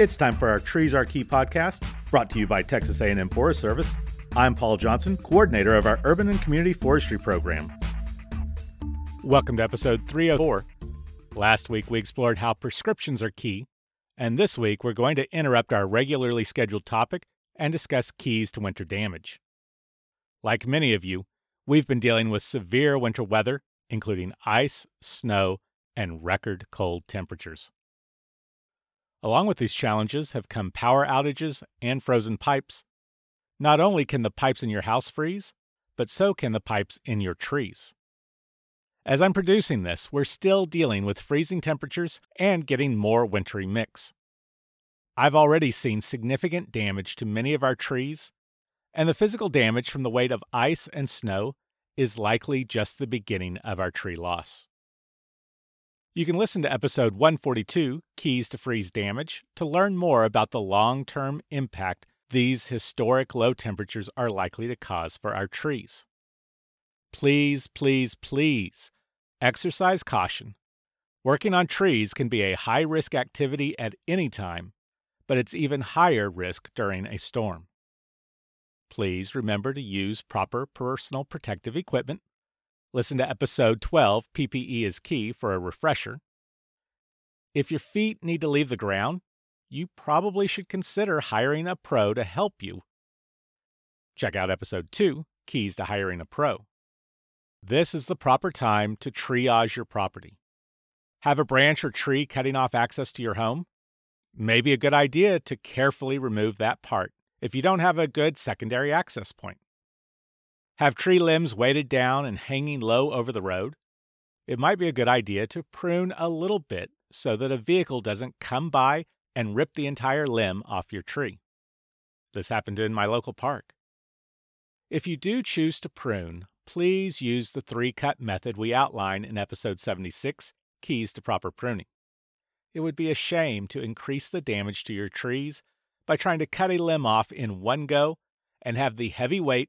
It's time for our Trees Are Key podcast, brought to you by Texas A&M Forest Service. I'm Paul Johnson, coordinator of our Urban and Community Forestry program. Welcome to episode 304. Last week we explored how prescriptions are key, and this week we're going to interrupt our regularly scheduled topic and discuss keys to winter damage. Like many of you, we've been dealing with severe winter weather, including ice, snow, and record cold temperatures. Along with these challenges have come power outages and frozen pipes. Not only can the pipes in your house freeze, but so can the pipes in your trees. As I'm producing this, we're still dealing with freezing temperatures and getting more wintry mix. I've already seen significant damage to many of our trees, and the physical damage from the weight of ice and snow is likely just the beginning of our tree loss. You can listen to episode 142, Keys to Freeze Damage, to learn more about the long term impact these historic low temperatures are likely to cause for our trees. Please, please, please exercise caution. Working on trees can be a high risk activity at any time, but it's even higher risk during a storm. Please remember to use proper personal protective equipment Listen to episode 12, PPE is Key, for a refresher. If your feet need to leave the ground, you probably should consider hiring a pro to help you. Check out episode 2, Keys to Hiring a Pro. This is the proper time to triage your property. Have a branch or tree cutting off access to your home? Maybe a good idea to carefully remove that part if you don't have a good secondary access point. Have tree limbs weighted down and hanging low over the road? It might be a good idea to prune a little bit so that a vehicle doesn't come by and rip the entire limb off your tree. This happened in my local park. If you do choose to prune, please use the three cut method we outline in episode 76 Keys to Proper Pruning. It would be a shame to increase the damage to your trees by trying to cut a limb off in one go and have the heavy weight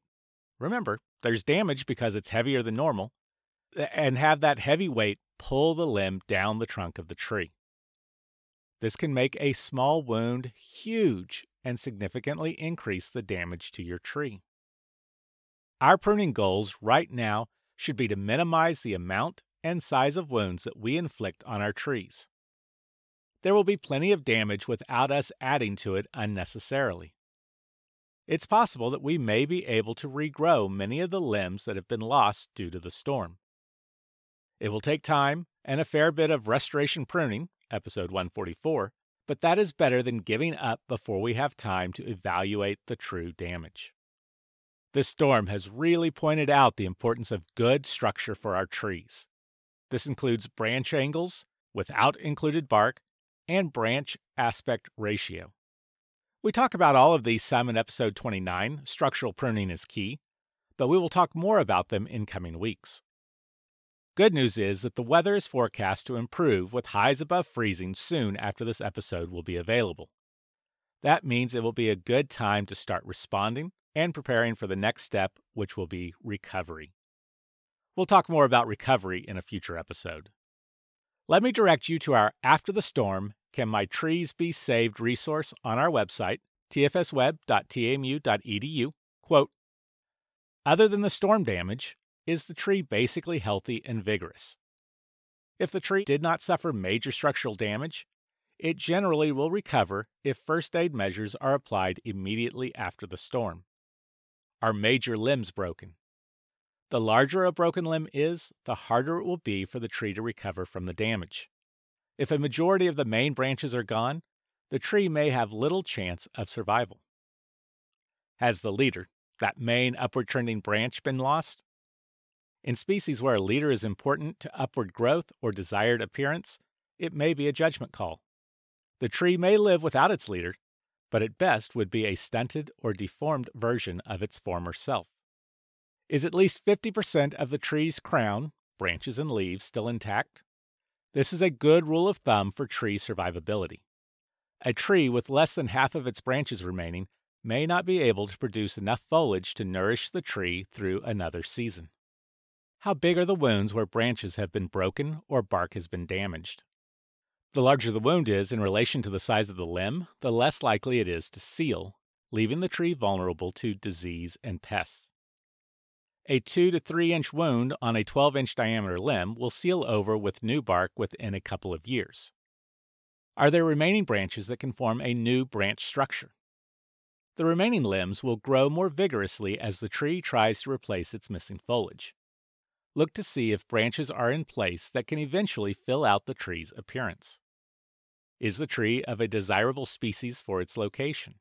Remember, there's damage because it's heavier than normal, and have that heavy weight pull the limb down the trunk of the tree. This can make a small wound huge and significantly increase the damage to your tree. Our pruning goals right now should be to minimize the amount and size of wounds that we inflict on our trees. There will be plenty of damage without us adding to it unnecessarily it's possible that we may be able to regrow many of the limbs that have been lost due to the storm. It will take time and a fair bit of restoration pruning, episode 144, but that is better than giving up before we have time to evaluate the true damage. This storm has really pointed out the importance of good structure for our trees. This includes branch angles without included bark and branch aspect ratio. We talk about all of these some in episode 29 Structural Pruning is Key, but we will talk more about them in coming weeks. Good news is that the weather is forecast to improve with highs above freezing soon after this episode will be available. That means it will be a good time to start responding and preparing for the next step, which will be recovery. We'll talk more about recovery in a future episode. Let me direct you to our After the Storm can My Trees Be Saved resource on our website, tfsweb.tamu.edu. Quote, Other than the storm damage, is the tree basically healthy and vigorous? If the tree did not suffer major structural damage, it generally will recover if first aid measures are applied immediately after the storm. Are major limbs broken? The larger a broken limb is, the harder it will be for the tree to recover from the damage. If a majority of the main branches are gone, the tree may have little chance of survival. Has the leader, that main upward trending branch, been lost? In species where a leader is important to upward growth or desired appearance, it may be a judgment call. The tree may live without its leader, but at best would be a stunted or deformed version of its former self. Is at least 50% of the tree's crown, branches, and leaves still intact? This is a good rule of thumb for tree survivability. A tree with less than half of its branches remaining may not be able to produce enough foliage to nourish the tree through another season. How big are the wounds where branches have been broken or bark has been damaged? The larger the wound is in relation to the size of the limb, the less likely it is to seal, leaving the tree vulnerable to disease and pests. A 2 to 3 inch wound on a 12 inch diameter limb will seal over with new bark within a couple of years. Are there remaining branches that can form a new branch structure? The remaining limbs will grow more vigorously as the tree tries to replace its missing foliage. Look to see if branches are in place that can eventually fill out the tree's appearance. Is the tree of a desirable species for its location?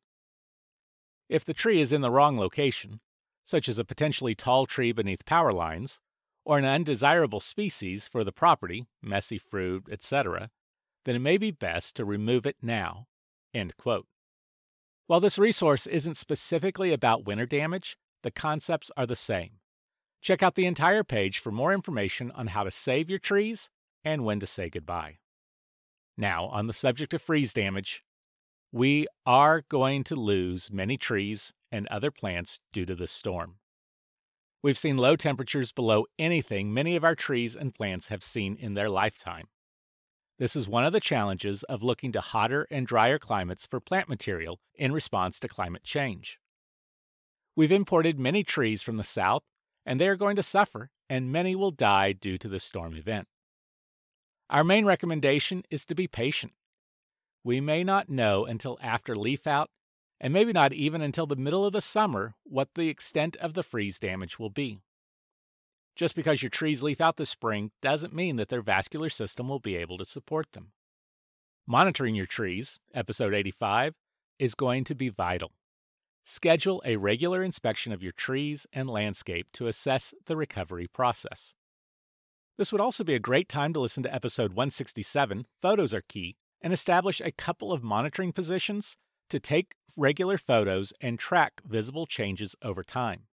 If the tree is in the wrong location, such as a potentially tall tree beneath power lines, or an undesirable species for the property, messy fruit, etc., then it may be best to remove it now. While this resource isn't specifically about winter damage, the concepts are the same. Check out the entire page for more information on how to save your trees and when to say goodbye. Now, on the subject of freeze damage, we are going to lose many trees and other plants due to this storm. We've seen low temperatures below anything many of our trees and plants have seen in their lifetime. This is one of the challenges of looking to hotter and drier climates for plant material in response to climate change. We've imported many trees from the south, and they are going to suffer, and many will die due to this storm event. Our main recommendation is to be patient. We may not know until after leaf out, and maybe not even until the middle of the summer, what the extent of the freeze damage will be. Just because your trees leaf out this spring doesn't mean that their vascular system will be able to support them. Monitoring your trees, episode 85, is going to be vital. Schedule a regular inspection of your trees and landscape to assess the recovery process. This would also be a great time to listen to episode 167, Photos Are Key, and establish a couple of monitoring positions to take regular photos and track visible changes over time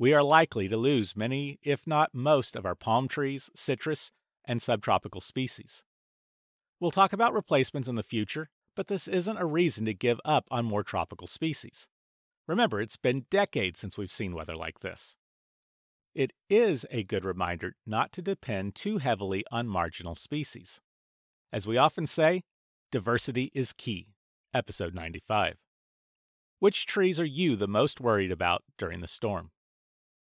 we are likely to lose many, if not most, of our palm trees, citrus, and subtropical species. We'll talk about replacements in the future, but this isn't a reason to give up on more tropical species. Remember, it's been decades since we've seen weather like this. It is a good reminder not to depend too heavily on marginal species. As we often say, diversity is key. Episode 95. Which trees are you the most worried about during the storm?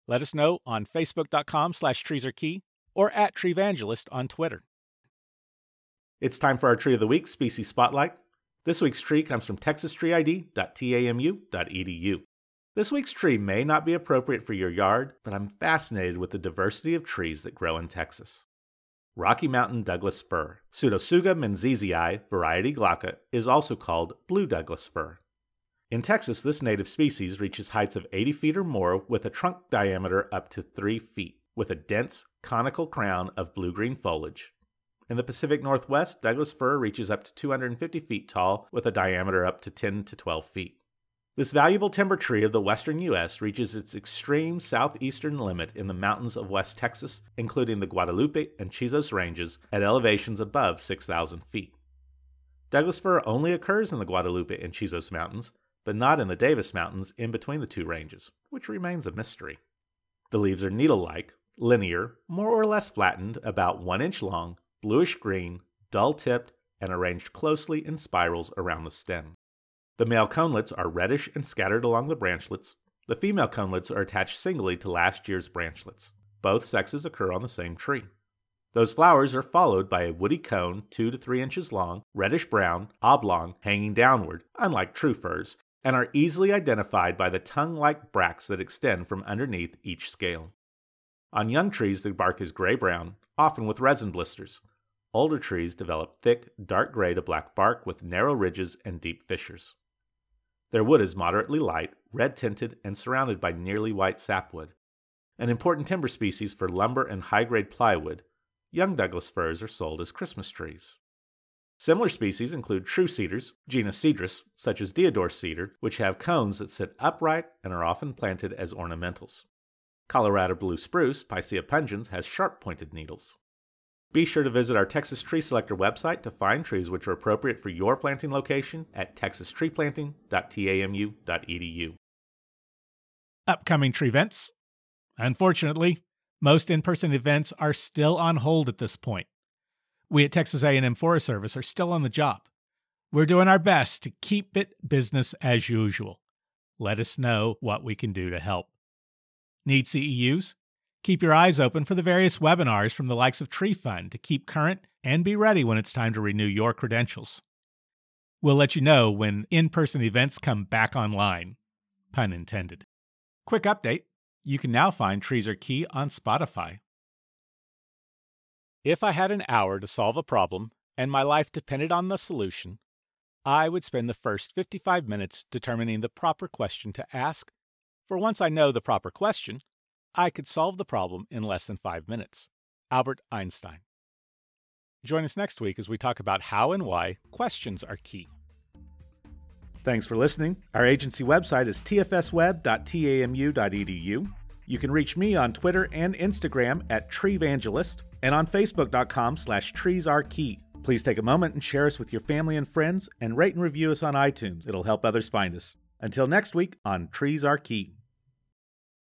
Let us know on facebook.com slash treesarekey or at treevangelist on Twitter. It's time for our Tree of the Week Species Spotlight. This week's tree comes from texastreeid.tamu.edu. This week's tree may not be appropriate for your yard, but I'm fascinated with the diversity of trees that grow in Texas. Rocky Mountain Douglas fir, Pseudotsuga menziesii variety glauca, is also called blue Douglas fir. In Texas, this native species reaches heights of 80 feet or more with a trunk diameter up to 3 feet, with a dense, conical crown of blue green foliage. In the Pacific Northwest, Douglas fir reaches up to 250 feet tall with a diameter up to 10 to 12 feet. This valuable timber tree of the western U.S. reaches its extreme southeastern limit in the mountains of West Texas, including the Guadalupe and Chisos ranges at elevations above 6,000 feet. Douglas fir only occurs in the Guadalupe and Chisos mountains, but not in the Davis Mountains in between the two ranges, which remains a mystery. The leaves are needle like, linear, more or less flattened, about one inch long, bluish green, dull tipped, and arranged closely in spirals around the stem. The male conelets are reddish and scattered along the branchlets. The female conelets are attached singly to last year's branchlets. Both sexes occur on the same tree. Those flowers are followed by a woody cone 2 to 3 inches long, reddish brown, oblong, hanging downward, unlike true firs, and are easily identified by the tongue like bracts that extend from underneath each scale. On young trees, the bark is gray brown, often with resin blisters. Older trees develop thick, dark gray to black bark with narrow ridges and deep fissures. Their wood is moderately light, red tinted, and surrounded by nearly white sapwood. An important timber species for lumber and high grade plywood, young Douglas firs are sold as Christmas trees. Similar species include true cedars, genus Cedrus, such as Deodar cedar, which have cones that sit upright and are often planted as ornamentals. Colorado blue spruce, Picea pungens, has sharp pointed needles. Be sure to visit our Texas Tree Selector website to find trees which are appropriate for your planting location at texastreeplanting.tamu.edu. Upcoming tree events. Unfortunately, most in person events are still on hold at this point. We at Texas A&M Forest Service are still on the job. We're doing our best to keep it business as usual. Let us know what we can do to help. Need CEUs? Keep your eyes open for the various webinars from the likes of Tree Fund to keep current and be ready when it's time to renew your credentials. We'll let you know when in person events come back online. Pun intended. Quick update you can now find Trees Are Key on Spotify. If I had an hour to solve a problem and my life depended on the solution, I would spend the first 55 minutes determining the proper question to ask. For once I know the proper question, I could solve the problem in less than five minutes. Albert Einstein. Join us next week as we talk about how and why questions are key. Thanks for listening. Our agency website is tfsweb.tamu.edu. You can reach me on Twitter and Instagram at Treevangelist and on Facebook.com slash treesarekey. Please take a moment and share us with your family and friends and rate and review us on iTunes. It'll help others find us. Until next week on Trees Are Key.